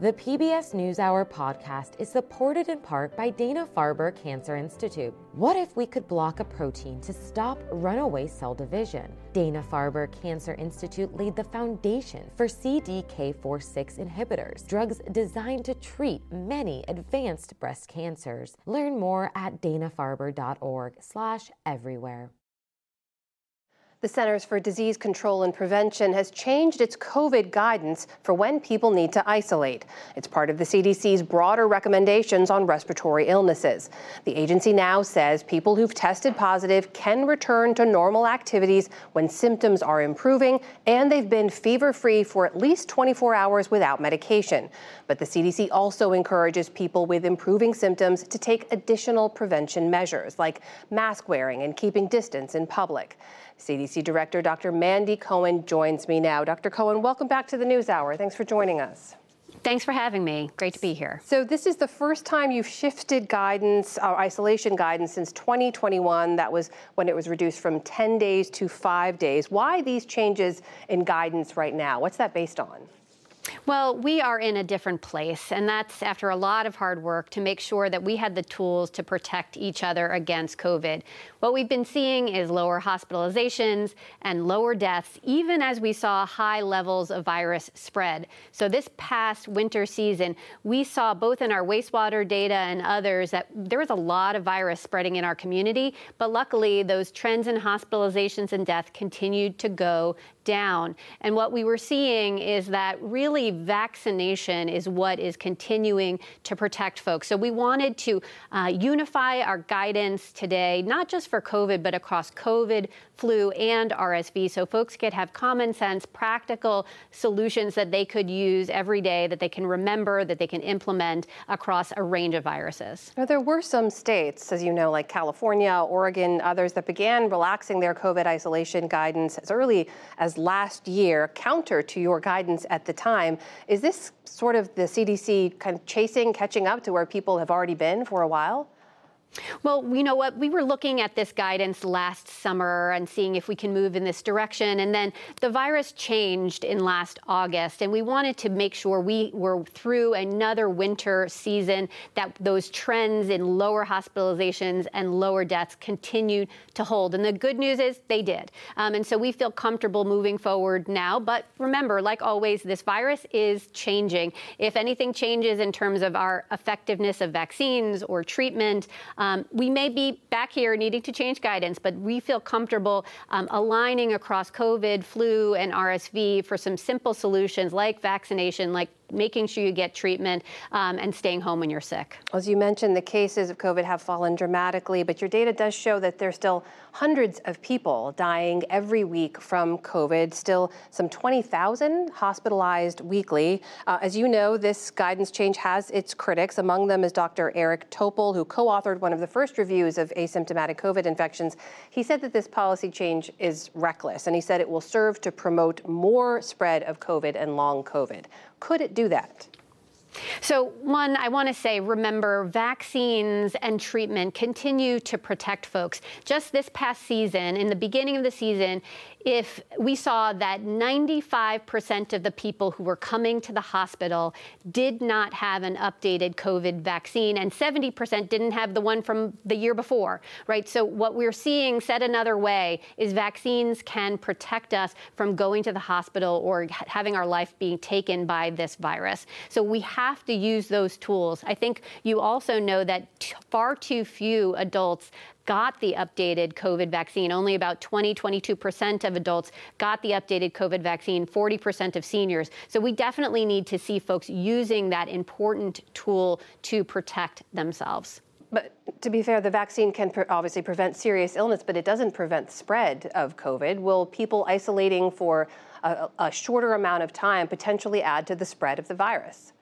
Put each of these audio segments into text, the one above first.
The PBS NewsHour podcast is supported in part by Dana Farber Cancer Institute. What if we could block a protein to stop runaway cell division? Dana Farber Cancer Institute laid the foundation for CDK4/6 inhibitors, drugs designed to treat many advanced breast cancers. Learn more at danafarber.org/everywhere. The Centers for Disease Control and Prevention has changed its COVID guidance for when people need to isolate. It's part of the CDC's broader recommendations on respiratory illnesses. The agency now says people who've tested positive can return to normal activities when symptoms are improving and they've been fever free for at least 24 hours without medication. But the CDC also encourages people with improving symptoms to take additional prevention measures like mask wearing and keeping distance in public. CDC Director Dr. Mandy Cohen joins me now. Dr. Cohen, welcome back to the NewsHour. Thanks for joining us. Thanks for having me. Great to be here. So, this is the first time you've shifted guidance, or isolation guidance, since 2021. That was when it was reduced from 10 days to five days. Why these changes in guidance right now? What's that based on? Well, we are in a different place, and that's after a lot of hard work to make sure that we had the tools to protect each other against COVID. What we've been seeing is lower hospitalizations and lower deaths, even as we saw high levels of virus spread. So, this past winter season, we saw both in our wastewater data and others that there was a lot of virus spreading in our community, but luckily, those trends in hospitalizations and death continued to go down. And what we were seeing is that really vaccination is what is continuing to protect folks. So we wanted to uh, unify our guidance today, not just for COVID, but across COVID, flu, and RSV, so folks could have common sense, practical solutions that they could use every day, that they can remember, that they can implement across a range of viruses. Now, there were some states, as you know, like California, Oregon, others that began relaxing their COVID isolation guidance as early as last year, counter to your guidance at the time. Is this sort of the CDC kind of chasing, catching up to where people have already been for a while? Well, you know what? We were looking at this guidance last summer and seeing if we can move in this direction. And then the virus changed in last August, and we wanted to make sure we were through another winter season, that those trends in lower hospitalizations and lower deaths continued to hold. And the good news is they did. Um, and so we feel comfortable moving forward now. But remember, like always, this virus is changing. If anything changes in terms of our effectiveness of vaccines or treatment, um, we may be back here needing to change guidance, but we feel comfortable um, aligning across COVID, flu, and RSV for some simple solutions like vaccination, like making sure you get treatment um, and staying home when you're sick. As you mentioned, the cases of COVID have fallen dramatically, but your data does show that there's still hundreds of people dying every week from COVID, still some 20,000 hospitalized weekly. Uh, as you know, this guidance change has its critics. Among them is Dr. Eric Topol, who co authored one of the first reviews of asymptomatic COVID infections. He said that this policy change is reckless, and he said it will serve to promote more spread of COVID and long COVID. Could it do that? So, one, I want to say remember, vaccines and treatment continue to protect folks. Just this past season, in the beginning of the season, if we saw that 95% of the people who were coming to the hospital did not have an updated COVID vaccine, and 70% didn't have the one from the year before, right? So, what we're seeing, said another way, is vaccines can protect us from going to the hospital or having our life being taken by this virus. So, we have to use those tools. I think you also know that t- far too few adults got the updated COVID vaccine. Only about 20, 22% of adults got the updated COVID vaccine, 40% of seniors. So we definitely need to see folks using that important tool to protect themselves. But to be fair, the vaccine can pre- obviously prevent serious illness, but it doesn't prevent spread of COVID. Will people isolating for a, a shorter amount of time potentially add to the spread of the virus?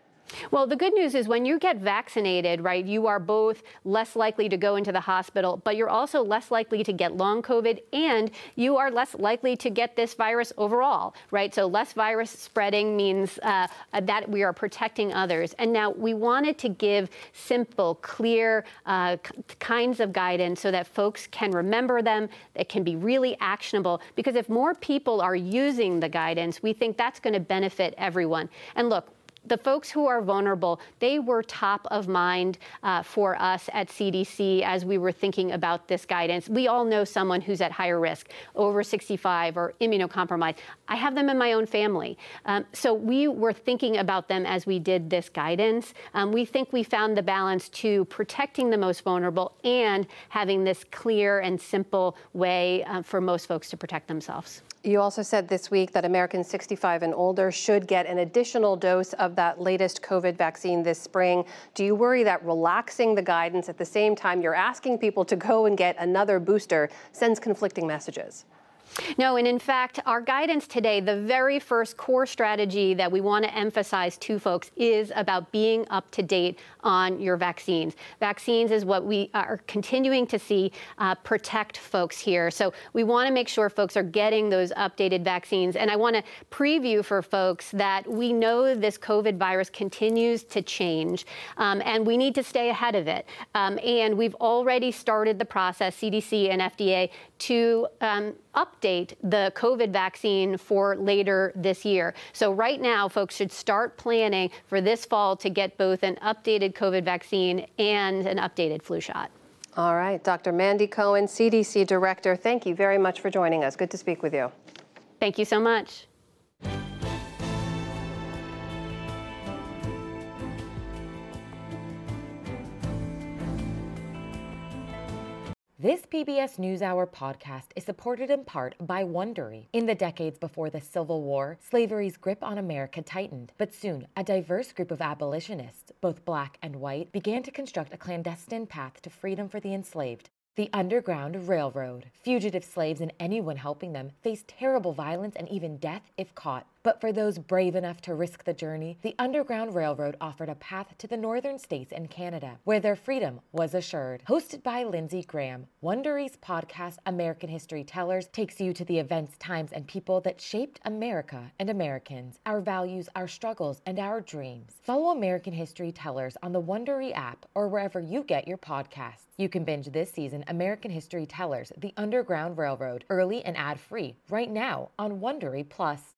Well, the good news is when you get vaccinated, right, you are both less likely to go into the hospital, but you're also less likely to get long COVID and you are less likely to get this virus overall, right? So less virus spreading means uh, that we are protecting others. And now we wanted to give simple, clear uh, kinds of guidance so that folks can remember them, it can be really actionable, because if more people are using the guidance, we think that's going to benefit everyone. And look, the folks who are vulnerable, they were top of mind uh, for us at CDC as we were thinking about this guidance. We all know someone who's at higher risk, over 65 or immunocompromised. I have them in my own family. Um, so we were thinking about them as we did this guidance. Um, we think we found the balance to protecting the most vulnerable and having this clear and simple way uh, for most folks to protect themselves. You also said this week that Americans 65 and older should get an additional dose of that latest COVID vaccine this spring. Do you worry that relaxing the guidance at the same time you're asking people to go and get another booster sends conflicting messages? No, and in fact, our guidance today, the very first core strategy that we want to emphasize to folks is about being up to date on your vaccines. Vaccines is what we are continuing to see uh, protect folks here. So we want to make sure folks are getting those updated vaccines. And I want to preview for folks that we know this COVID virus continues to change, um, and we need to stay ahead of it. Um, and we've already started the process, CDC and FDA, to um, update the COVID vaccine for later this year. So, right now, folks should start planning for this fall to get both an updated COVID vaccine and an updated flu shot. All right, Dr. Mandy Cohen, CDC Director, thank you very much for joining us. Good to speak with you. Thank you so much. This PBS NewsHour podcast is supported in part by Wondery. In the decades before the Civil War, slavery's grip on America tightened, but soon a diverse group of abolitionists, both black and white, began to construct a clandestine path to freedom for the enslaved. The Underground Railroad. Fugitive slaves and anyone helping them faced terrible violence and even death if caught. But for those brave enough to risk the journey, the Underground Railroad offered a path to the northern states and Canada, where their freedom was assured. Hosted by Lindsay Graham, Wondery's podcast American History Tellers takes you to the events, times, and people that shaped America and Americans, our values, our struggles, and our dreams. Follow American History Tellers on the Wondery app or wherever you get your podcasts. You can binge this season American History Tellers, The Underground Railroad, early and ad-free, right now on Wondery Plus.